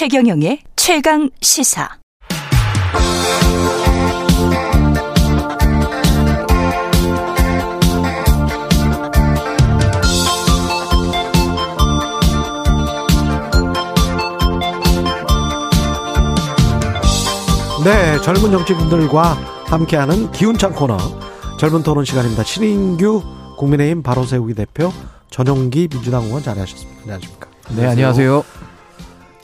최경영의 최강 시사. 네, 젊은 정치분들과 함께하는 기운찬 코너 젊은 토론 시간입니다. 신인규 국민의힘 바로 세우기 대표 전용기 민주당 의원 자리하셨습니다. 안녕하십니까? 네, 안녕하세요.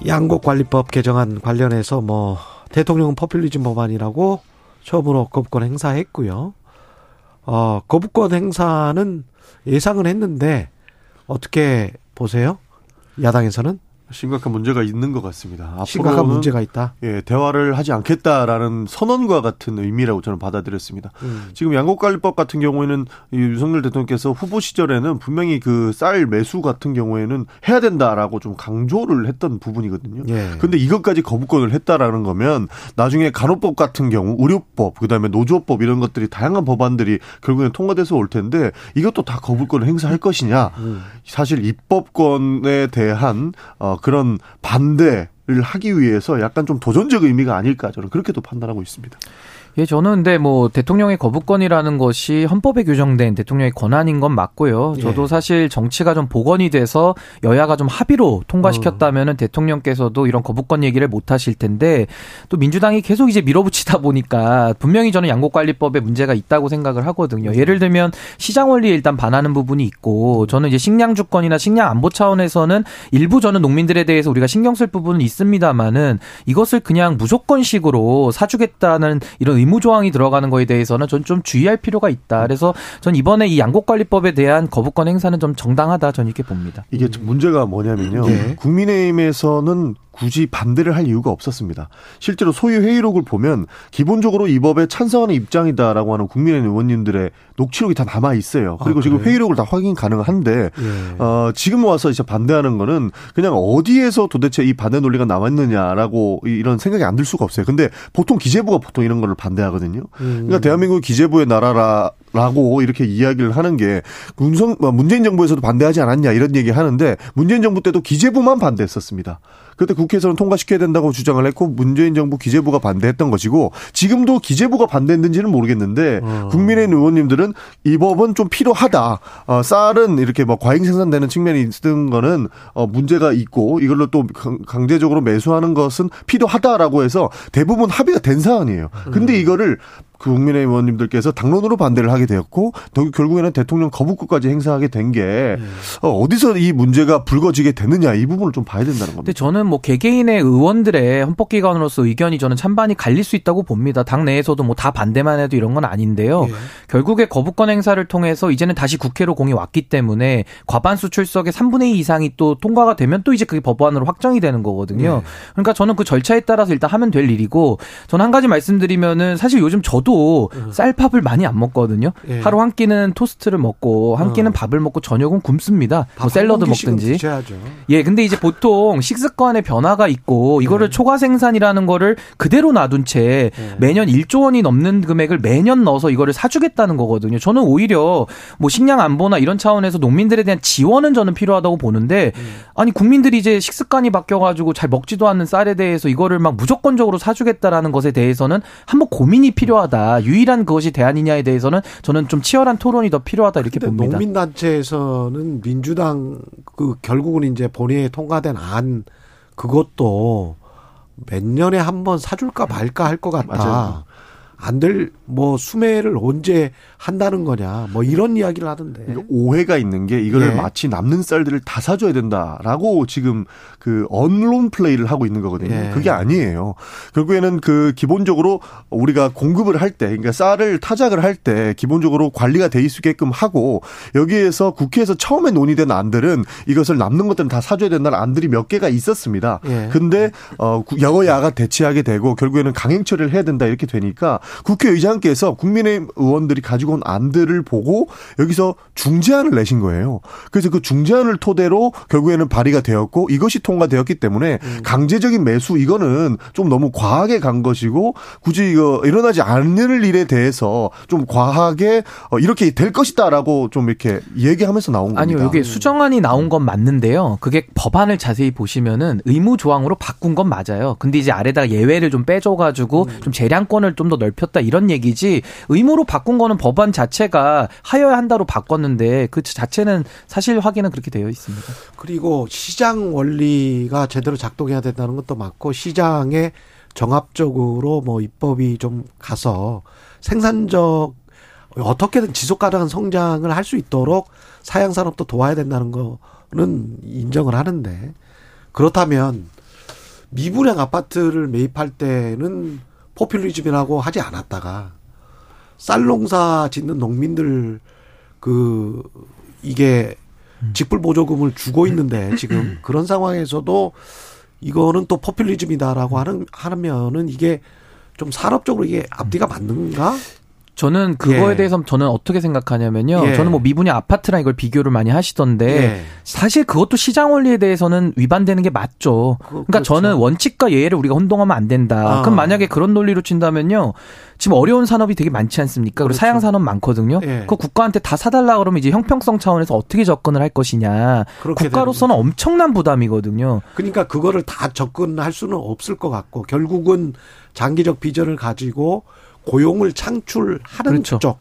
양곡관리법 개정안 관련해서 뭐 대통령은 퍼퓰리즘 법안이라고 처음으로 거부권 행사했고요. 어, 거부권 행사는 예상은 했는데 어떻게 보세요? 야당에서는? 심각한 문제가 있는 것 같습니다. 심각한 문제가 있다. 예, 대화를 하지 않겠다라는 선언과 같은 의미라고 저는 받아들였습니다. 음. 지금 양곡관리법 같은 경우에는 윤석열 대통령께서 후보 시절에는 분명히 그 쌀 매수 같은 경우에는 해야 된다라고 좀 강조를 했던 부분이거든요. 예. 근데 이것까지 거부권을 했다라는 거면 나중에 간호법 같은 경우 의료법 그다음에 노조법 이런 것들이 다양한 법안들이 결국엔 통과돼서 올 텐데 이것도 다 거부권을 행사할 것이냐. 음. 사실 입법권에 대한 어 그런 반대를 하기 위해서 약간 좀 도전적 의미가 아닐까 저는 그렇게도 판단하고 있습니다. 예, 저는 근데 뭐 대통령의 거부권이라는 것이 헌법에 규정된 대통령의 권한인 건 맞고요. 저도 예. 사실 정치가 좀 복원이 돼서 여야가 좀 합의로 통과시켰다면은 어. 대통령께서도 이런 거부권 얘기를 못 하실 텐데 또 민주당이 계속 이제 밀어붙이다 보니까 분명히 저는 양곡관리법에 문제가 있다고 생각을 하거든요. 예를 들면 시장 원리에 일단 반하는 부분이 있고 저는 이제 식량 주권이나 식량 안보 차원에서는 일부 저는 농민들에 대해서 우리가 신경 쓸 부분은 있습니다만은 이것을 그냥 무조건식으로 사주겠다는 이런 의무 조항이 들어가는 거에 대해서는 전 좀 주의할 필요가 있다. 그래서 전 이번에 이 양곡관리법에 대한 거부권 행사는 좀 정당하다. 저는 이렇게 봅니다. 이게 문제가 뭐냐면요. 네. 국민의힘에서는 굳이 반대를 할 이유가 없었습니다. 실제로 소유 회의록을 보면 기본적으로 이 법에 찬성하는 입장이다라고 하는 국민의힘 의원님들의 녹취록이 다 남아 있어요. 그리고 아, 지금 회의록을 다 확인 가능한데 예. 어, 지금 와서 이제 반대하는 거는 그냥 어디에서 도대체 이 반대 논리가 남았느냐라고 이런 생각이 안 들 수가 없어요. 근데 보통 기재부가 보통 이런 거를 반대 하거든요. 음. 그러니까 대한민국 기재부의 나라라 라고 이렇게 이야기를 하는 게 문성 뭐 문재인 정부에서도 반대하지 않았냐 이런 얘기 하는데 문재인 정부 때도 기재부만 반대했었습니다. 그때 국회에서는 통과시켜야 된다고 주장을 했고 문재인 정부 기재부가 반대했던 것이고 지금도 기재부가 반대했는지는 모르겠는데 어. 국민의힘 의원님들은 이 법은 좀 필요하다. 어, 쌀은 이렇게 뭐 과잉 생산되는 측면이 있는 거는 어, 문제가 있고 이걸로 또 강제적으로 매수하는 것은 필요하다라고 해서 대부분 합의가 된 사안이에요. 근데 음. 이거를 그 국민의힘 의원님들께서 당론으로 반대를 하게 되었고 결국에는 대통령 거부권까지 행사하게 된게 네. 어, 어디서 이 문제가 불거지게 되느냐 이 부분을 좀 봐야 된다는 겁니다. 근데 저는 뭐 개개인의 의원들의 헌법기관으로서 의견이 저는 찬반이 갈릴 수 있다고 봅니다. 당 내에서도 뭐 다 반대만 해도 이런 건 아닌데요. 네. 결국에 거부권 행사를 통해서 이제는 다시 국회로 공이 왔기 때문에 과반수 출석의 3분의 2 이상이 또 통과가 되면 또 이제 그게 법안으로 확정이 되는 거거든요. 네. 그러니까 저는 그 절차에 따라서 일단 하면 될 일이고 저는 한 가지 말씀드리면은 사실 요즘 저도 저도 음. 쌀밥을 많이 안 먹거든요. 예. 하루 한 끼는 토스트를 먹고 한 끼는 음. 밥을 먹고 저녁은 굶습니다. 뭐 샐러드 먹든지. 예, 근데 이제 보통 식습관의 변화가 있고 이거를 네. 초과 생산이라는 거를 그대로 놔둔 채 네. 매년 1조 원이 넘는 금액을 매년 넣어서 이거를 사주겠다는 거거든요. 저는 오히려 뭐 식량 안보나 이런 차원에서 농민들에 대한 지원은 저는 필요하다고 보는데 음. 아니 국민들이 이제 식습관이 바뀌어가지고 잘 먹지도 않는 쌀에 대해서 이거를 막 무조건적으로 사주겠다라는 것에 대해서는 한번 고민이 필요하다. 필요하다. 유일한 그것이 대안이냐에 대해서는 저는 좀 치열한 토론이 더 필요하다 이렇게 봅니다. 농민단체에서는 민주당 그 결국은 이제 본회의에 통과된 안 그것도 몇 년에 한 번 사줄까 말까 할 것 같다. 맞아요. 안 될 뭐 수매를 언제 한다는 거냐 뭐 이런 이야기를 하던데 오해가 있는 게 이거를 예. 마치 남는 쌀들을 다 사줘야 된다라고 지금 그 언론 플레이를 하고 있는 거거든요. 예. 그게 아니에요. 결국에는 그 기본적으로 우리가 공급을 할 때 그러니까 쌀을 타작을 할 때 기본적으로 관리가 돼 있게끔 하고 여기에서 국회에서 처음에 논의된 안들은 이것을 남는 것들은 다 사줘야 된다는 안들이 몇 개가 있었습니다. 예. 근데 어 여야가 대치하게 되고 결국에는 강행 처리를 해야 된다 이렇게 되니까 국회의장께서 국민의힘 의원들이 가지고 온 안들을 보고 여기서 중재안을 내신 거예요. 그래서 그 중재안을 토대로 결국에는 발의가 되었고 이것이 통과되었기 때문에 음. 강제적인 매수 이거는 좀 너무 과하게 간 것이고 굳이 이거 일어나지 않을 일에 대해서 좀 과하게 어, 이렇게 될 것이다라고 좀 이렇게 얘기하면서 나온 겁니다. 아니요, 이게 수정안이 나온 건 맞는데요. 그게 법안을 자세히 보시면은 의무 조항으로 바꾼 건 맞아요. 근데 이제 아래다가 예외를 좀 빼줘가지고 음. 좀 재량권을 좀 더 넓 혔다 이런 얘기지 의무로 바꾼 거는 법안 자체가 하여야 한다로 바꿨는데 그 자체는 사실 확인은 그렇게 되어 있습니다. 그리고 시장 원리가 제대로 작동해야 된다는 것도 맞고 시장에 정합적으로 뭐 입법이 좀 가서 생산적 어떻게든 지속 가능한 성장을 할 수 있도록 사양 산업도 도와야 된다는 거는 인정을 하는데 그렇다면 미분양 아파트를 매입할 때는 포퓰리즘이라고 하지 않았다가 쌀농사 짓는 농민들 그 이게 직불 보조금을 주고 있는데 지금 그런 상황에서도 이거는 또 포퓰리즘이다라고 하는 하면은 이게 좀 산업적으로 이게 앞뒤가 맞는가? 저는 그거에 예. 대해서 저는 어떻게 생각하냐면요. 예. 저는 뭐 미분양 아파트랑 이걸 비교를 많이 하시던데 예. 사실 그것도 시장 원리에 대해서는 위반되는 게 맞죠. 그, 그러니까 그렇죠. 저는 원칙과 예외를 우리가 혼동하면 안 된다. 아. 그럼 만약에 그런 논리로 친다면요. 지금 어려운 산업이 되게 많지 않습니까? 그리고 그렇죠. 사양 산업 많거든요. 예. 그 국가한테 다 사달라 그러면 이제 형평성 차원에서 어떻게 접근을 할 것이냐. 국가로서는 엄청난 부담이거든요. 그러니까 그거를 다 접근할 수는 없을 것 같고 결국은 장기적 비전을 가지고 고용을 창출하는 그렇죠. 쪽.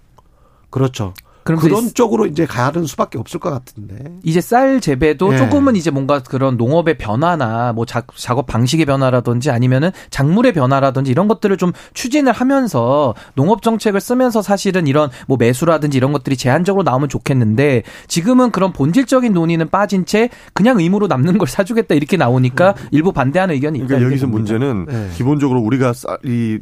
그렇죠. 그런 쪽으로 이제 가는 수밖에 없을 것 같은데. 이제 쌀 재배도 네. 조금은 이제 뭔가 그런 농업의 변화나 뭐 자, 작업 방식의 변화라든지 아니면은 작물의 변화라든지 이런 것들을 좀 추진을 하면서 농업 정책을 쓰면서 사실은 이런 뭐 매수라든지 이런 것들이 제한적으로 나오면 좋겠는데 지금은 그런 본질적인 논의는 빠진 채 그냥 의무로 남는 걸 사주겠다 이렇게 나오니까 네. 일부 반대하는 의견이 그러니까 있다. 여기서 문제는 네. 기본적으로 우리가 쌀이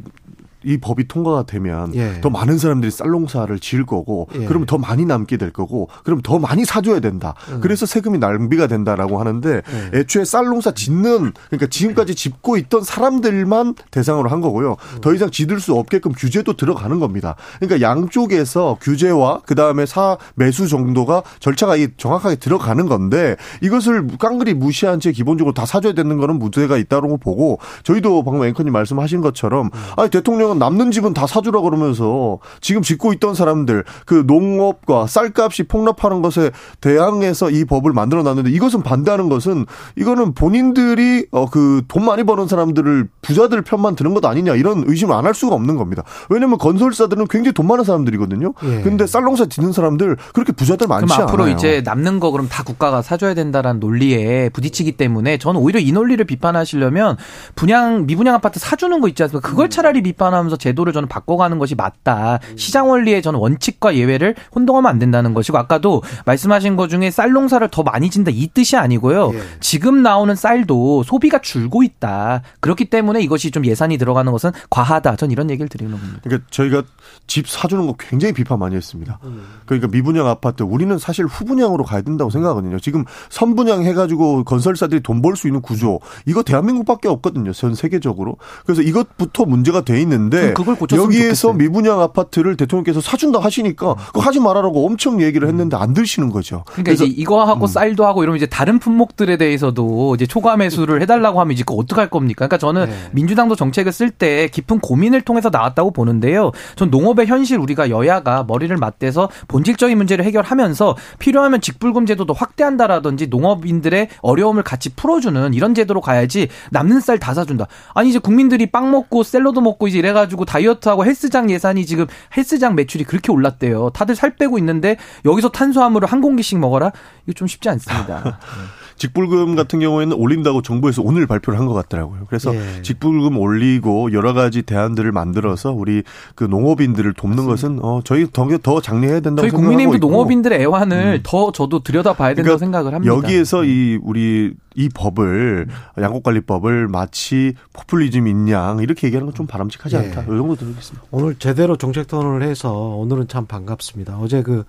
이 법이 통과가 되면 예. 더 많은 사람들이 쌀농사를 지을 거고 예. 그러면 더 많이 남게 될 거고 그럼 더 많이 사줘야 된다. 음. 그래서 세금이 낭비가 된다라고 하는데 예. 애초에 쌀농사 짓는 그러니까 지금까지 짓고 있던 사람들만 대상으로 한 거고요. 음. 더 이상 짓을 수 없게끔 규제도 들어가는 겁니다. 그러니까 양쪽에서 규제와 그 다음에 사 매수 정도가 절차가 정확하게 들어가는 건데 이것을 깡그리 무시한 채 기본적으로 다 사줘야 되는 거는 문제가 있다고 보고 저희도 방금 앵커님 말씀하신 것처럼 음. 아니 대통령 그러면 남는 집은 다 사주라 그러면서 지금 짓고 있던 사람들 그 농업과 쌀값이 폭락하는 것에 대항해서 이 법을 만들어 놨는데 이것은 반대하는 것은 이거는 본인들이 어 그 돈 많이 버는 사람들을 부자들 편만 드는 것 아니냐 이런 의심을 안 할 수가 없는 겁니다. 왜냐하면 건설사들은 굉장히 돈 많은 사람들이거든요. 예. 근데 쌀농사 짓는 사람들 그렇게 부자들 많지 그럼 앞으로 않아요. 이제 남는 거 그럼 다 국가가 사줘야 된다라는 논리에 부딪히기 때문에 저는 오히려 이 논리를 비판하시려면 분양 미분양 아파트 사주는 거 있지 않습니까? 그걸 차라리 비판하면 하면서 제도를 저는 바꿔가는 것이 맞다. 시장 원리에 저는 원칙과 예외를 혼동하면 안 된다는 것이고 아까도 말씀하신 것 중에 쌀 농사를 더 많이 진다 이 뜻이 아니고요. 예. 지금 나오는 쌀도 소비가 줄고 있다. 그렇기 때문에 이것이 좀 예산이 들어가는 것은 과하다. 전 이런 얘기를 드리는 겁니다. 그러니까 저희가 집 사주는 거 굉장히 비판 많이 했습니다. 그러니까 미분양 아파트 우리는 사실 후분양으로 가야 된다고 생각하거든요. 지금 선분양 해가지고 건설사들이 돈 벌 수 있는 구조 이거 대한민국밖에 없거든요. 전 세계적으로. 그래서 이것부터 문제가 돼 있는데 있는데 여기에서 좋겠어요. 미분양 아파트를 대통령께서 사준다 하시니까 그거 하지 말아라고 엄청 얘기를 했는데 안 들으시는 거죠. 그러니까 이제 이거 하고 음. 쌀도 하고 이러면 이제 다른 품목들에 대해서도 이제 초과 매수를 해달라고 하면 이제 그거 어떡할 겁니까? 그러니까 저는 네. 민주당도 정책을 쓸 때 깊은 고민을 통해서 나왔다고 보는데요. 전 농업의 현실 우리가 여야가 머리를 맞대서 본질적인 문제를 해결하면서 필요하면 직불금 제도도 확대한다라든지 농업인들의 어려움을 같이 풀어주는 이런 제도로 가야지 남는 쌀 다 사준다. 아니 이제 국민들이 빵 먹고 샐러드 먹고 이제 이래가 해가지고 다이어트하고 헬스장 예산이 지금 헬스장 매출이 그렇게 올랐대요. 다들 살 빼고 있는데 여기서 탄수화물을 한 공기씩 먹어라? 이거 좀 쉽지 않습니다. 직불금 같은 경우에는 올린다고 정부에서 오늘 발표를 한 것 같더라고요. 그래서 예. 직불금 올리고 여러 가지 대안들을 만들어서 우리 그 농업인들을 돕는 맞습니다. 것은 어 저희 더, 더 장려해야 된다고 저희 국민의힘도 농업인들의 애환을 음. 더 저도 들여다봐야 된다고 그러니까 생각을 합니다. 여기에서 네. 이 우리 이 법을 양곡관리법을 마치 포퓰리즘 인 양 이렇게 얘기하는 건 좀 바람직하지 않다. 예. 이 정도 들겠습니다. 오늘 제대로 정책 토론을 해서 오늘은 참 반갑습니다. 어제 그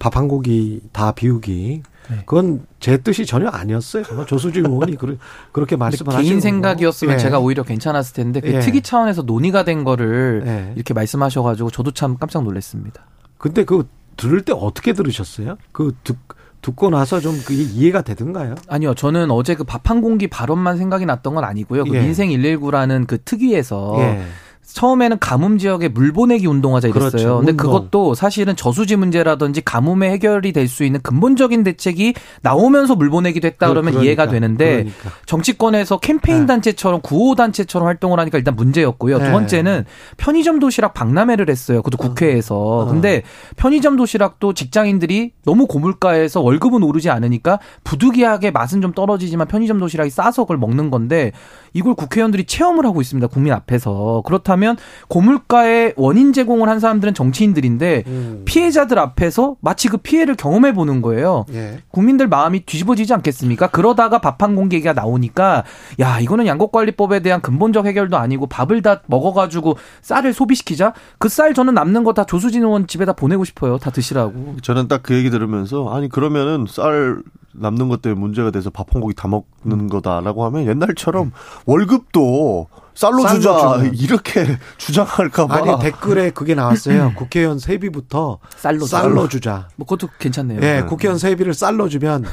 밥 한 고기 다 비우기 네. 그건 제 뜻이 전혀 아니었어요. 조수진 의원이 그렇게 말씀을 하신 개인 생각이었으면 예. 제가 오히려 괜찮았을 텐데 그 예. 특위 차원에서 논의가 된 거를 예. 이렇게 말씀하셔가지고 저도 참 깜짝 놀랐습니다. 근데 그 들을 때 어떻게 들으셨어요? 그 듣, 듣고 나서 좀 그게 이해가 되던가요? 아니요. 저는 어제 그 밥 한 공기 발언만 생각이 났던 건 아니고요. 그 예. 민생 119라는 그 특위에서 예. 처음에는 가뭄 지역에 물 보내기 운동하자 이랬어요. 그렇죠. 근데 운동. 그것도 사실은 저수지 문제라든지 가뭄의 해결이 될 수 있는 근본적인 대책이 나오면서 물 보내기도 했다 그러면 그러니까, 이해가 되는데 그러니까. 정치권에서 캠페인 네. 단체처럼 구호 단체처럼 활동을 하니까 일단 문제였고요. 네. 두 번째는 편의점 도시락 박람회를 했어요. 그것도 어. 국회에서. 어. 근데 편의점 도시락도 직장인들이 너무 고물가에서 월급은 오르지 않으니까 부득이하게 맛은 좀 떨어지지만 편의점 도시락이 싸서 그걸 먹는 건데 이걸 국회의원들이 체험을 하고 있습니다. 국민 앞에서. 그렇다면 고물가의 원인 제공을 한 사람들은 정치인들인데 음. 피해자들 앞에서 마치 그 피해를 경험해 보는 거예요. 예. 국민들 마음이 뒤집어지지 않겠습니까? 그러다가 밥 한 공기 얘기가 나오니까 야 이거는 양곡관리법에 대한 근본적 해결도 아니고 밥을 다 먹어가지고 쌀을 소비시키자 그 쌀 저는 남는 거 다 조수진 의원 집에다 보내고 싶어요. 다 드시라고. 저는 딱 그 얘기 들으면서 아니 그러면은 쌀 남는 것 때문에 문제가 돼서 밥한 고기 다 먹는 음. 거다라고 하면 옛날처럼 월급도 쌀로, 쌀로 주자 주면. 이렇게 주장할까봐 아니 댓글에 그게 나왔어요. 국회의원 세비부터 쌀로 쌀로 주자. 뭐 그것도 괜찮네요. 네, 국회의원 세비를 쌀로 주면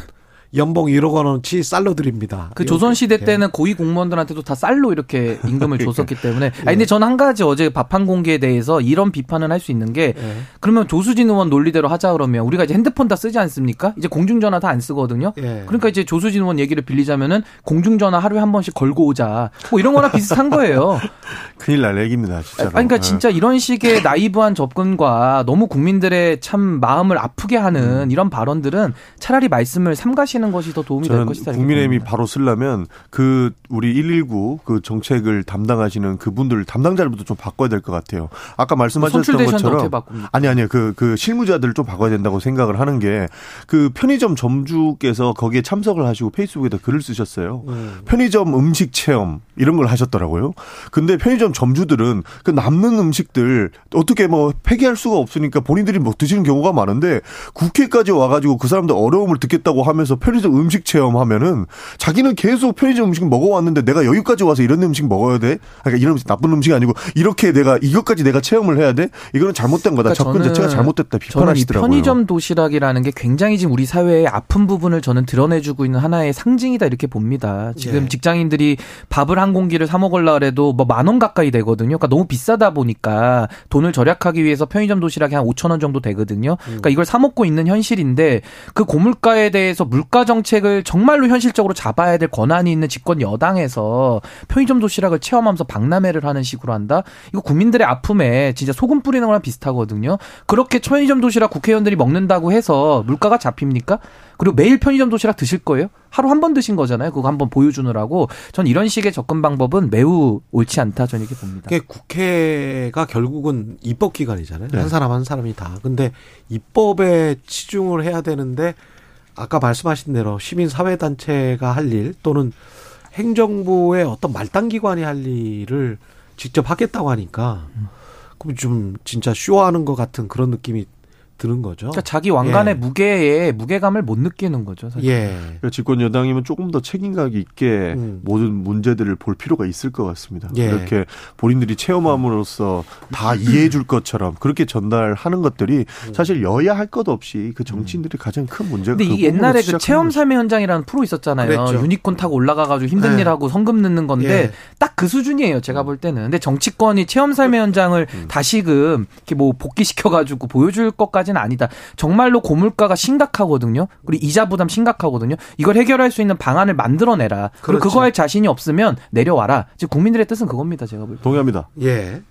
연봉 1억 원어치 쌀로 드립니다. 그 조선 시대 때는 고위 공무원들한테도 다 쌀로 이렇게 임금을 줬었기 때문에. 아 근데 저는 한 가지 어제 밥한 공기에 대해서 이런 비판은 할 수 있는 게 예. 그러면 조수진 의원 논리대로 하자 그러면 우리가 이제 핸드폰 다 쓰지 않습니까? 이제 공중전화 다 안 쓰거든요. 예. 그러니까 이제 조수진 의원 얘기를 빌리자면은 공중전화 하루에 한 번씩 걸고 오자. 뭐 이런 거나 비슷한 거예요. 큰일 날 얘기입니다, 진짜로. 아니, 그러니까 예. 진짜 이런 식의 나이브한 접근과 너무 국민들의 참 마음을 아프게 하는 음. 이런 발언들은 차라리 말씀을 삼가시는 것이 더 도움이 될 것이다. 국민의힘이 바로 쓰려면 그 우리 119 그 정책을 담당하시는 그분들 담당자들부터 좀 바꿔야 될 것 같아요. 아까 말씀하셨던 것처럼 아니 아니요 그그 그 실무자들을 좀 바꿔야 된다고 생각을 하는 게 그 편의점 점주께서 거기에 참석을 하시고 페이스북에다 글을 쓰셨어요. 음. 편의점 음식 체험 이런 걸 하셨더라고요. 근데 편의점 점주들은 그 남는 음식들 어떻게 뭐 폐기할 수가 없으니까 본인들이 뭐 드시는 경우가 많은데 국회까지 와가지고 그 사람들 어려움을 듣겠다고 하면서 편의 편의점 음식 체험하면은 자기는 계속 편의점 음식 먹어왔는데 내가 여기까지 와서 이런 음식 먹어야 돼? 그러니까 이런 음식 나쁜 음식이 아니고 이렇게 내가 이것까지 내가 체험을 해야 돼? 이거는 잘못된 거다. 그러니까 접근 자체가 잘못됐다. 비판하시더라고요. 편의점 도시락이라는 게 굉장히 지금 우리 사회의 아픈 부분을 저는 드러내주고 있는 하나의 상징이다 이렇게 봅니다. 지금 예. 직장인들이 밥을 한 공기를 사 먹으려 그래도 뭐 만 원 가까이 되거든요. 그러니까 너무 비싸다 보니까 돈을 절약하기 위해서 편의점 도시락이 한 5천 원 정도 되거든요. 그러니까 이걸 사 먹고 있는 현실인데 그 고물가에 대해서 물가 정책을 정말로 현실적으로 잡아야 될 권한이 있는 집권 여당에서 편의점 도시락을 체험하면서 박람회를 하는 식으로 한다? 이거 국민들의 아픔에 진짜 소금 뿌리는 거랑 비슷하거든요. 그렇게 편의점 도시락 국회의원들이 먹는다고 해서 물가가 잡힙니까? 그리고 매일 편의점 도시락 드실 거예요? 하루 한 번 드신 거잖아요. 그거 한번 보여주느라고. 전 이런 식의 접근 방법은 매우 옳지 않다. 저는 이렇게 봅니다. 국회가 결국은 입법 기관이잖아요. 네. 한 사람 한 사람이 다. 근데 입법에 치중을 해야 되는데 아까 말씀하신 대로 시민 사회 단체가 할 일 또는 행정부의 어떤 말단 기관이 할 일을 직접 하겠다고 하니까 그럼 좀 진짜 쇼하는 것 같은 그런 느낌이 드는 거죠. 그러니까 자기 왕관의 예. 무게에 무게감을 못 느끼는 거죠. 사실. 예. 그러니까 집권 여당이면 조금 더 책임감 있게 음. 모든 문제들을 볼 필요가 있을 것 같습니다. 예. 이렇게 본인들이 체험함으로써 다 이해해 줄 것처럼 그렇게 전달하는 것들이 음. 사실 여야 할 것 없이 그 정치인들이 가장 큰 문제가. 근데 그 옛날에 그 체험 삶의 현장이라는 프로 있었잖아요. 그랬죠. 유니콘 타고 올라가 가지고 힘든 예. 일 하고 성금 넣는 건데 예. 딱그 수준이에요. 제가 볼 때는. 근데 정치권이 체험 삶의 현장을 음. 다시금 이렇게 뭐 복귀시켜 가지고 보여줄 것까지 까지는 아니다. 정말로 고물가가 심각하거든요. 그리고 이자 부담 심각하거든요. 이걸 해결할 수 있는 방안을 만들어내라. 그리고 그렇죠. 그거 할 자신이 없으면 내려와라. 지금 국민들의 뜻은 그겁니다. 제가 볼 때. 동의합니다. 예.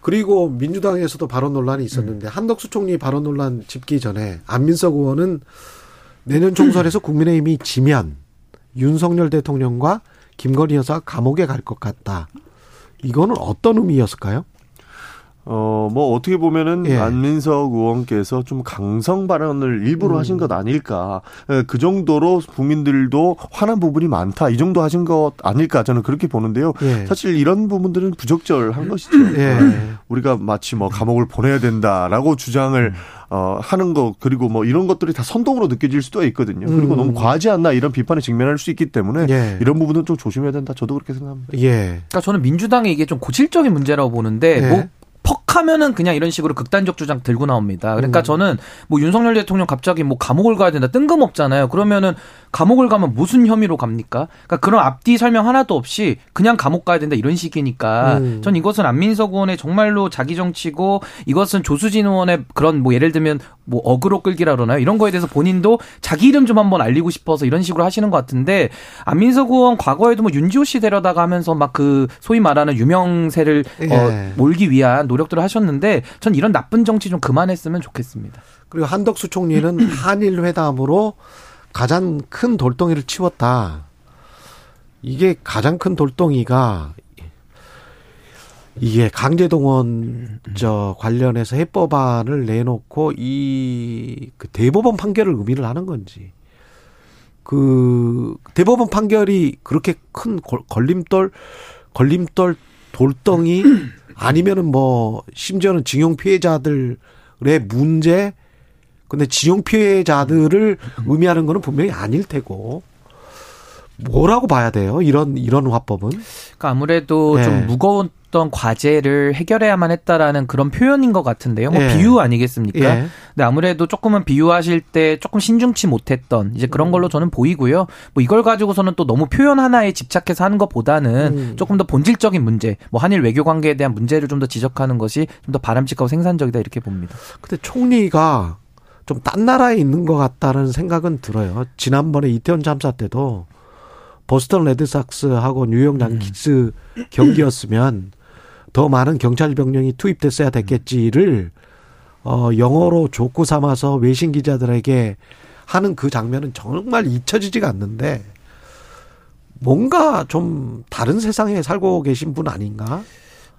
그리고 민주당에서도 발언 논란이 있었는데 음. 한덕수 총리 발언 논란 짚기 전에 안민석 의원은 내년 총선에서 국민의힘이 지면 윤석열 대통령과 김건희 여사 감옥에 갈 것 같다. 이거는 어떤 의미였을까요? 어, 뭐, 어떻게 보면은 예. 안민석 의원께서 좀 강성 발언을 일부러 음. 하신 것 아닐까. 예, 그 정도로 국민들도 화난 부분이 많다. 이 정도 하신 것 아닐까. 저는 그렇게 보는데요. 예. 사실 이런 부분들은 부적절한 것이죠. 예. 우리가 마치 뭐 감옥을 보내야 된다라고 주장을 음. 어, 하는 거 그리고 뭐 이런 것들이 다 선동으로 느껴질 수도 있거든요. 그리고 음. 너무 과하지 않나 이런 비판에 직면할 수 있기 때문에 예. 이런 부분은 좀 조심해야 된다. 저도 그렇게 생각합니다. 예. 그러니까 저는 민주당이 이게 좀 고질적인 문제라고 보는데 예. 뭐 퍽 하면은 그냥 이런 식으로 극단적 주장 들고 나옵니다. 그러니까 음. 저는 뭐 윤석열 대통령 갑자기 뭐 감옥을 가야 된다 뜬금없잖아요. 그러면은 감옥을 가면 무슨 혐의로 갑니까? 그러니까 그런 앞뒤 설명 하나도 없이 그냥 감옥 가야 된다 이런 식이니까 음. 전 이것은 안민석 의원의 정말로 자기 정치고 이것은 조수진 의원의 그런 뭐 예를 들면 뭐 어그로 끌기라 그러나요? 이런 거에 대해서 본인도 자기 이름 좀 한번 알리고 싶어서 이런 식으로 하시는 것 같은데 안민석 의원 과거에도 뭐 윤지호 씨 데려다가 하면서 막 그 소위 말하는 유명세를 예. 어, 몰기 위한 노력들 을 하셨는데 전 이런 나쁜 정치 좀 그만했으면 좋겠습니다. 그리고 한덕수 총리는 한일 회담으로 가장 큰 돌덩이를 치웠다. 이게 가장 큰 돌덩이가 이게 강제동원 저 관련해서 해법안을 내놓고 이 그 대법원 판결을 의미를 하는 건지 그 대법원 판결이 그렇게 큰 걸림돌 걸림돌 돌덩이 아니면은 뭐 심지어는 징용 피해자들의 문제 근데 지용 피해자들을 의미하는 거는 분명히 아닐 테고 뭐라고 봐야 돼요? 이런 이런 화법은? 그러니까 아무래도 네. 좀 무거웠던 과제를 해결해야만 했다라는 그런 표현인 것 같은데요. 뭐 네. 비유 아니겠습니까? 네. 근데 아무래도 조금은 비유하실 때 조금 신중치 못했던 이제 그런 걸로 저는 보이고요. 뭐 이걸 가지고서는 또 너무 표현 하나에 집착해서 하는 것보다는 음. 조금 더 본질적인 문제, 뭐 한일 외교 관계에 대한 문제를 좀 더 지적하는 것이 좀 더 바람직하고 생산적이다 이렇게 봅니다. 근데 총리가 좀 딴 나라에 있는 것 같다는 생각은 들어요. 지난번에 이태원 참사 때도 보스턴 레드삭스하고 뉴욕 양키스 음. 경기였으면 더 많은 경찰 병력이 투입됐어야 됐겠지를 어 영어로 족구 삼아서 외신 기자들에게 하는 그 장면은 정말 잊혀지지가 않는데 뭔가 좀 다른 세상에 살고 계신 분 아닌가?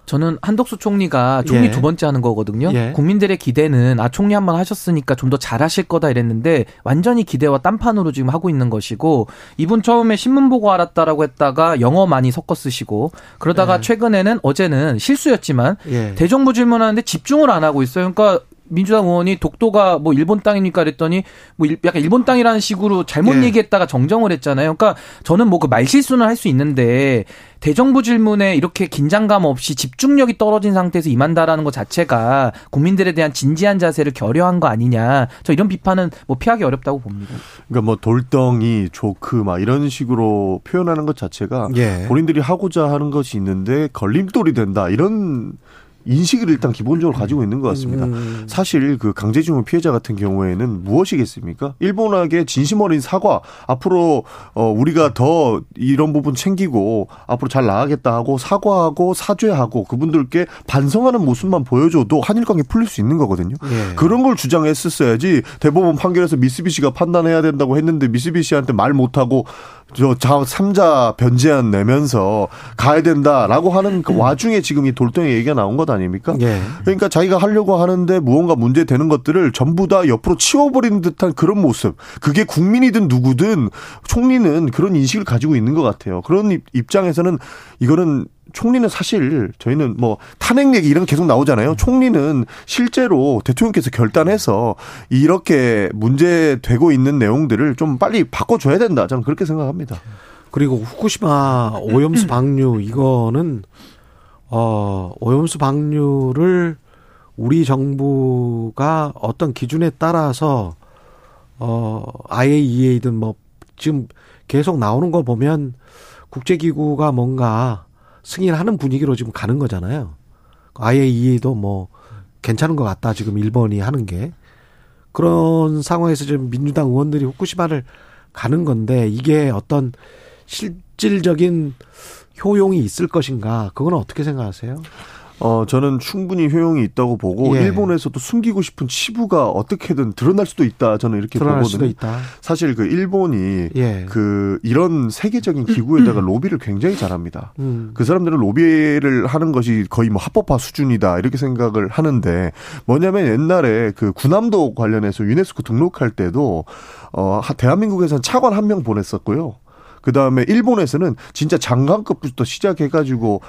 저는 한덕수 총리가 총리 예. 두 번째 하는 거거든요. 예. 국민들의 기대는 아 총리 한 번 하셨으니까 좀 더 잘하실 거다 이랬는데 완전히 기대와 딴판으로 지금 하고 있는 것이고 이분 처음에 신문 보고 알았다라고 했다가 영어 많이 섞어 쓰시고 그러다가 예. 최근에는 어제는 실수였지만 예. 대정부 질문하는데 집중을 안 하고 있어요. 그러니까 민주당 의원이 독도가 뭐 일본 땅이니까 그랬더니 뭐 약간 일본 땅이라는 식으로 잘못 예. 얘기했다가 정정을 했잖아요. 그러니까 저는 뭐 그 말실수는 할 수 있는데 대정부 질문에 이렇게 긴장감 없이 집중력이 떨어진 상태에서 임한다라는 것 자체가 국민들에 대한 진지한 자세를 결여한 거 아니냐. 저 이런 비판은 뭐 피하기 어렵다고 봅니다. 그러니까 뭐 돌덩이, 조크 막 이런 식으로 표현하는 것 자체가 예. 본인들이 하고자 하는 것이 있는데 걸림돌이 된다. 이런 인식을 일단 기본적으로 가지고 있는 것 같습니다. 음. 사실 그 강제징용 피해자 같은 경우에는 무엇이겠습니까? 일본에게 진심 어린 사과, 앞으로 어 우리가 더 이런 부분 챙기고 앞으로 잘 나가겠다 하고 사과하고 사죄하고 그분들께 반성하는 모습만 보여줘도 한일 관계 풀릴 수 있는 거거든요. 예. 그런 걸 주장했었어야지 대법원 판결에서 미쓰비시가 판단해야 된다고 했는데 미쓰비시한테 말 못하고 저 3자 변제안 내면서 가야 된다라고 하는 그 와중에 지금 이 돌덩이 얘기가 나온 것 아닙니까? 예. 그러니까 자기가 하려고 하는데 무언가 문제 되는 것들을 전부 다 옆으로 치워버리는 듯한 그런 모습. 그게 국민이든 누구든 총리는 그런 인식을 가지고 있는 것 같아요. 그런 입장에서는 이거는 총리는 사실 저희는 뭐 탄핵 얘기 이런 게 계속 나오잖아요. 총리는 실제로 대통령께서 결단해서 이렇게 문제되고 있는 내용들을 좀 빨리 바꿔줘야 된다. 저는 그렇게 생각합니다. 그리고 후쿠시마 오염수 방류 이거는 어 오염수 방류를 우리 정부가 어떤 기준에 따라서 어 IAEA든 뭐 지금 계속 나오는 거 보면 국제기구가 뭔가 승인하는 분위기로 지금 가는 거잖아요. IAEA도 뭐 괜찮은 것 같다 지금 일본이 하는 게 그런 상황에서 지금 민주당 의원들이 후쿠시마를 가는 건데 이게 어떤 실질적인 효용이 있을 것인가 그건 어떻게 생각하세요? 어, 저는 충분히 효용이 있다고 보고 예. 일본에서도 숨기고 싶은 치부가 어떻게든 드러날 수도 있다. 저는 이렇게 드러날 보거든요. 수도 있다. 사실 그 일본이 예. 그 이런 세계적인 기구에다가 로비를 굉장히 잘합니다. 음. 그 사람들은 로비를 하는 것이 거의 뭐 합법화 수준이다 이렇게 생각을 하는데 뭐냐면 옛날에 그 군함도 관련해서 유네스코 등록할 때도 어 대한민국에서는 차관 한 명 보냈었고요. 그 다음에 일본에서는 진짜 장관급부터 시작해가지고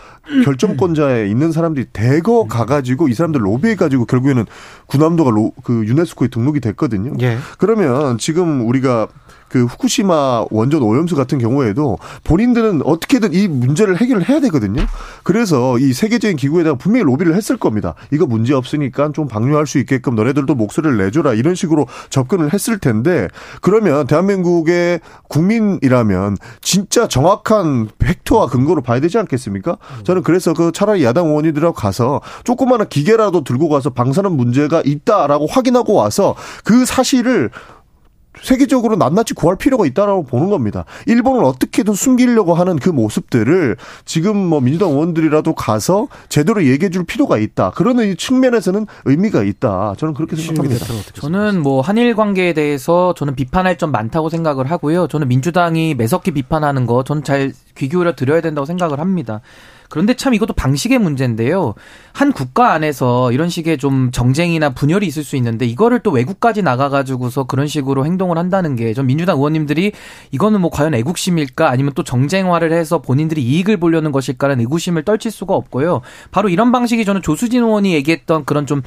결정권자에 있는 사람들이 대거 가가지고 이 사람들 로비해가지고 결국에는 군함도가 로, 그 유네스코에 등록이 됐거든요. 예. 그러면 지금 우리가 그 후쿠시마 원전 오염수 같은 경우에도 본인들은 어떻게든 이 문제를 해결을 해야 되거든요. 그래서 이 세계적인 기구에다가 분명히 로비를 했을 겁니다. 이거 문제 없으니까 좀 방류할 수 있게끔 너네들도 목소리를 내줘라 이런 식으로 접근을 했을 텐데 그러면 대한민국의 국민이라면 진짜 정확한 팩트와 근거로 봐야 되지 않겠습니까? 저는 그래서 그 차라리 야당 의원이들하고 가서 조그마한 기계라도 들고 가서 방사능 문제가 있다라고 확인하고 와서 그 사실을 세계적으로 낱낱이 구할 필요가 있다라고 보는 겁니다. 일본은 어떻게든 숨기려고 하는 그 모습들을 지금 뭐 민주당 의원들이라도 가서 제대로 얘기해 줄 필요가 있다. 그런 측면에서는 의미가 있다. 저는 그렇게 생각합니다. 저는 뭐 한일 관계에 대해서 저는 비판할 점 많다고 생각을 하고요. 저는 민주당이 매섭게 비판하는 거 저는 잘 귀 기울여 드려야 된다고 생각을 합니다. 그런데 참 이것도 방식의 문제인데요. 한 국가 안에서 이런 식의 좀 정쟁이나 분열이 있을 수 있는데 이거를 또 외국까지 나가가지고서 그런 식으로 행동을 한다는 게전 민주당 의원님들이 이거는 뭐 과연 애국심일까 아니면 또 정쟁화를 해서 본인들이 이익을 보려는 것일까라는 의구심을 떨칠 수가 없고요. 바로 이런 방식이 저는 조수진 의원이 얘기했던 그런 좀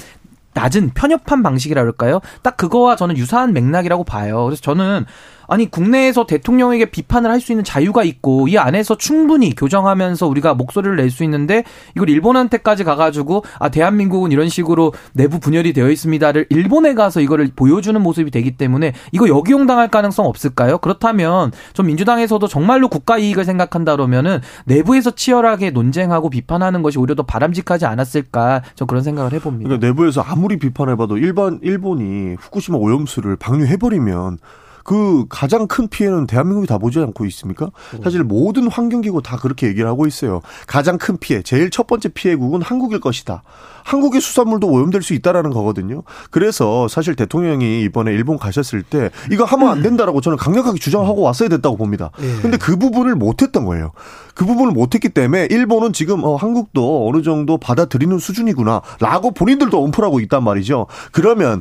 낮은 편협한 방식이라 그럴까요? 딱 그거와 저는 유사한 맥락이라고 봐요. 그래서 저는 아니 국내에서 대통령에게 비판을 할 수 있는 자유가 있고 이 안에서 충분히 교정하면서 우리가 목소리를 낼 수 있는데 이걸 일본한테까지 가가지고 아 대한민국은 이런 식으로 내부 분열이 되어 있습니다를 일본에 가서 이거를 보여주는 모습이 되기 때문에 이거 역이용 당할 가능성 없을까요? 그렇다면 좀 민주당에서도 정말로 국가 이익을 생각한다 그러면은 내부에서 치열하게 논쟁하고 비판하는 것이 오히려 더 바람직하지 않았을까 저 그런 생각을 해봅니다. 그러니까 내부에서 아무리 비판해봐도 일반 일본이 후쿠시마 오염수를 방류해버리면 그 가장 큰 피해는 대한민국이 다 보지 않고 있습니까? 사실 모든 환경기구 다 그렇게 얘기를 하고 있어요. 가장 큰 피해, 제일 첫 번째 피해국은 한국일 것이다. 한국의 수산물도 오염될 수 있다라는 거거든요. 그래서 사실 대통령이 이번에 일본 가셨을 때 이거 하면 안 된다라고 저는 강력하게 주장하고 왔어야 됐다고 봅니다. 근데 그 부분을 못했던 거예요. 그 부분을 못했기 때문에 일본은 지금 어, 한국도 어느 정도 받아들이는 수준이구나라고 본인들도 언플하고 있단 말이죠. 그러면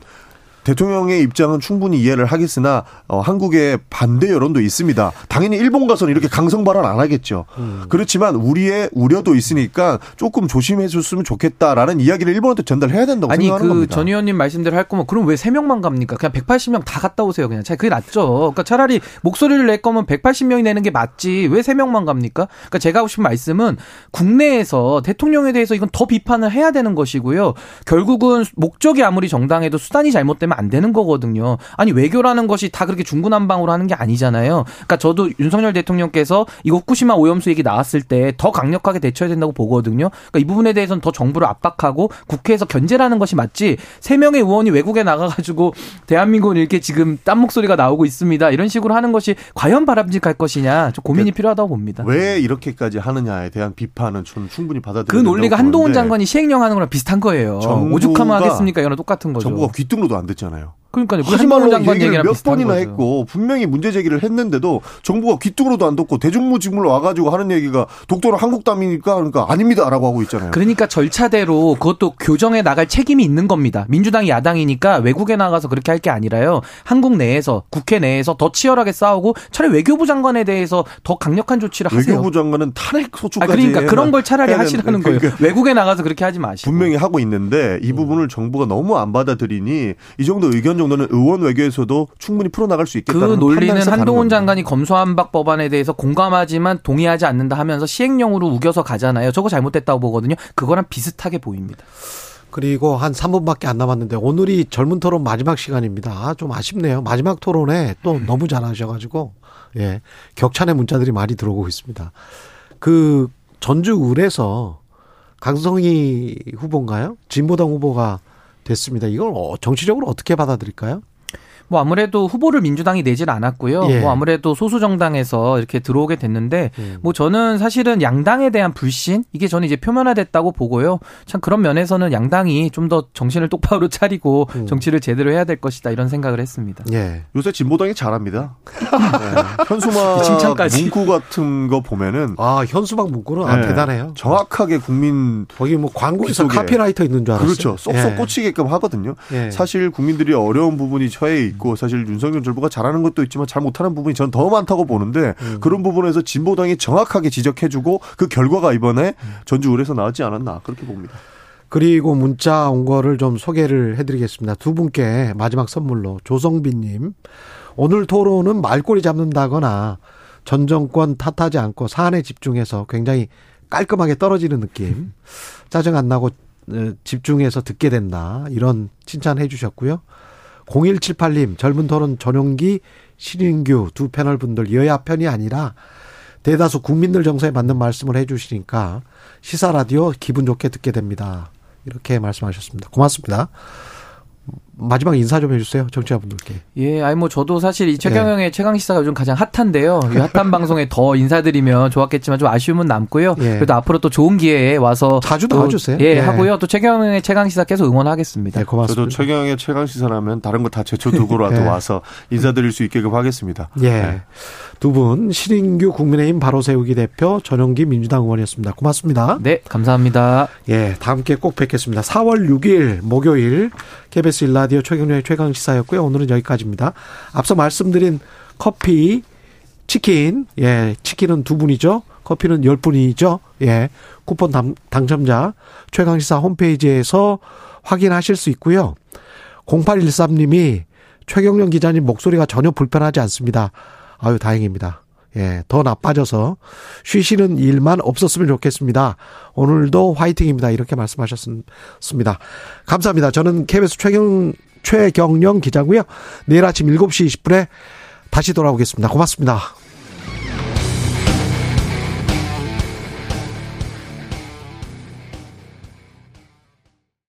대통령의 입장은 충분히 이해를 하겠으나 어, 한국의 반대 여론도 있습니다. 당연히 일본 가서는 이렇게 강성 발언 안 하겠죠. 음. 그렇지만 우리의 우려도 있으니까 조금 조심해 줬으면 좋겠다라는 이야기를 일본한테 전달해야 된다고 아니, 생각하는 그 겁니다. 전 의원님 말씀대로 할 거면 그럼 왜 3명만 갑니까? 그냥 180명 다 갔다 오세요. 그냥 차라리 그게 낫죠. 그러니까 차라리 목소리를 낼 거면 180명이 내는 게 맞지. 왜 3명만 갑니까? 그러니까 제가 하고 싶은 말씀은 국내에서 대통령에 대해서 이건 더 비판을 해야 되는 것이고요. 결국은 목적이 아무리 정당해도 수단이 잘못되면 되면 안 되는 거거든요. 아니 외교라는 것이 다 그렇게 중구난방으로 하는 게 아니잖아요. 그러니까 저도 윤석열 대통령께서 이거 후쿠시마 오염수 얘기 나왔을 때 더 강력하게 대처해야 된다고 보거든요. 그러니까 이 부분에 대해서는 더 정부를 압박하고 국회에서 견제라는 것이 맞지. 세 명의 의원이 외국에 나가가지고 대한민국은 이렇게 지금 딴 목소리가 나오고 있습니다. 이런 식으로 하는 것이 과연 바람직할 것이냐 좀 고민이 그 필요하다고 봅니다. 왜 이렇게까지 하느냐에 대한 비판은 저는 충분히 받아들여그 논리가 한동훈 장관이 시행령 하는 거랑 비슷한 거예요. 오죽하면 하겠습니까? 이거랑 똑같은 거죠. 정부가 귀등로도 안 됐 잖아요. 그러니까요. 하지 말로 얘기를 몇 번이나 거죠. 했고 분명히 문제 제기를 했는데도 정부가 귀뚱으로도 안 듣고 대중무직물로 와가지고 하는 얘기가 독도는 한국 땅이니까 그러니까 아닙니다라고 하고 있잖아요. 그러니까 절차대로 그것도 교정에 나갈 책임이 있는 겁니다. 민주당이 야당이니까 외국에 나가서 그렇게 할 게 아니라요. 한국 내에서 국회 내에서 더 치열하게 싸우고 차라리 외교부 장관에 대해서 더 강력한 조치를 하세요. 외교부 장관은 탄핵 소추까지. 아, 그러니까 그런 걸 차라리 하시라는 거예요. 그러니까 외국에 나가서 그렇게 하지 마시고. 분명히 하고 있는데 이 부분을 정부가 너무 안 받아들이니 이 정도 의견 정도는 의원 외교에서도 충분히 풀어나갈 수 있겠다는 그 논리는 한동훈 장관이 검수한박 법안에 대해서 공감하지만 동의하지 않는다 하면서 시행령으로 우겨서 가잖아요. 저거 잘못됐다고 보거든요. 그거랑 비슷하게 보입니다. 그리고 한 3분밖에 안 남았는데 오늘이 젊은 토론 마지막 시간입니다. 좀 아쉽네요. 마지막 토론에 또 너무 잘하셔가지고 예 격찬의 문자들이 많이 들어오고 있습니다. 그 전주 을에서 강성희 후보인가요? 진보당 후보가 됐습니다. 이걸 어, 정치적으로 어떻게 받아들일까요? 뭐 아무래도 후보를 민주당이 내질 않았고요. 예. 뭐 아무래도 소수 정당에서 이렇게 들어오게 됐는데 음. 뭐 저는 사실은 양당에 대한 불신 이게 저는 이제 표면화됐다고 보고요. 참 그런 면에서는 양당이 좀 더 정신을 똑바로 차리고 음. 정치를 제대로 해야 될 것이다 이런 생각을 했습니다. 예. 요새 진보당이 잘합니다. 네. 현수막 칭찬까지. 문구 같은 거 보면은 아, 현수막 문구는 아, 네. 대단해요. 정확하게 국민 거기 뭐 광고에서 속에. 카피라이터 있는 줄 알았어요. 그렇죠. 쏙쏙 예. 꽂히게끔 하거든요. 예. 사실 국민들이 어려운 부분이 처해 있고 사실 윤석열 정부가 잘하는 것도 있지만 잘 못하는 부분이 전 더 많다고 보는데 음. 그런 부분에서 진보당이 정확하게 지적해주고 그 결과가 이번에 전주울에서 나왔지 않았나 그렇게 봅니다. 그리고 문자 온 거를 좀 소개를 해드리겠습니다. 두 분께 마지막 선물로 조성빈님 오늘 토론은 말꼬리 잡는다거나 전 정권 탓하지 않고 사안에 집중해서 굉장히 깔끔하게 떨어지는 느낌 짜증 안 나고 어, 집중해서 듣게 된다 이런 칭찬해 주셨고요. 0178님 젊은 토론 전용기 신인규 두 패널 분들 여야 편이 아니라 대다수 국민들 정서에 맞는 말씀을 해 주시니까 시사 라디오 기분 좋게 듣게 됩니다. 이렇게 말씀하셨습니다. 고맙습니다. 마지막 인사 좀 해주세요, 정치자분들께. 예, 아니 뭐 저도 사실 이 예. 최경영의 최강 시사가 요즘 가장 핫한데요. 이 핫한 방송에 더 인사드리면 좋았겠지만 좀 아쉬움은 남고요. 예. 그래도 앞으로 또 좋은 기회에 와서 자주 또, 나와주세요. 예, 예. 하고요. 또 최경영의 최강 시사 계속 응원하겠습니다. 네, 고맙습니다. 저도 최경영의 최강 시사라면 다른 거 다 제쳐두고라도 예. 와서 인사드릴 수 있게끔 하겠습니다. 예. 네. 두 분, 신인규 국민의힘 바로 세우기 대표, 전용기 민주당 의원이었습니다. 고맙습니다. 네, 감사합니다. 예, 다음 기회에 꼭 뵙겠습니다. 4월 6일 목요일 KBS 일 라디오 최경련의 최강 시사였고요. 오늘은 여기까지입니다. 앞서 말씀드린 커피, 치킨, 예, 치킨은 두 분이죠. 커피는 열 분이죠. 예, 쿠폰 당, 당첨자 최강 시사 홈페이지에서 확인하실 수 있고요. 0813님이 최경련 기자님 목소리가 전혀 불편하지 않습니다. 아유, 다행입니다. 예, 더 나빠져서 쉬시는 일만 없었으면 좋겠습니다. 오늘도 화이팅입니다. 이렇게 말씀하셨습니다. 감사합니다. 저는 KBS 최경, 최경령 기자고요. 내일 아침 7시 20분에 다시 돌아오겠습니다. 고맙습니다.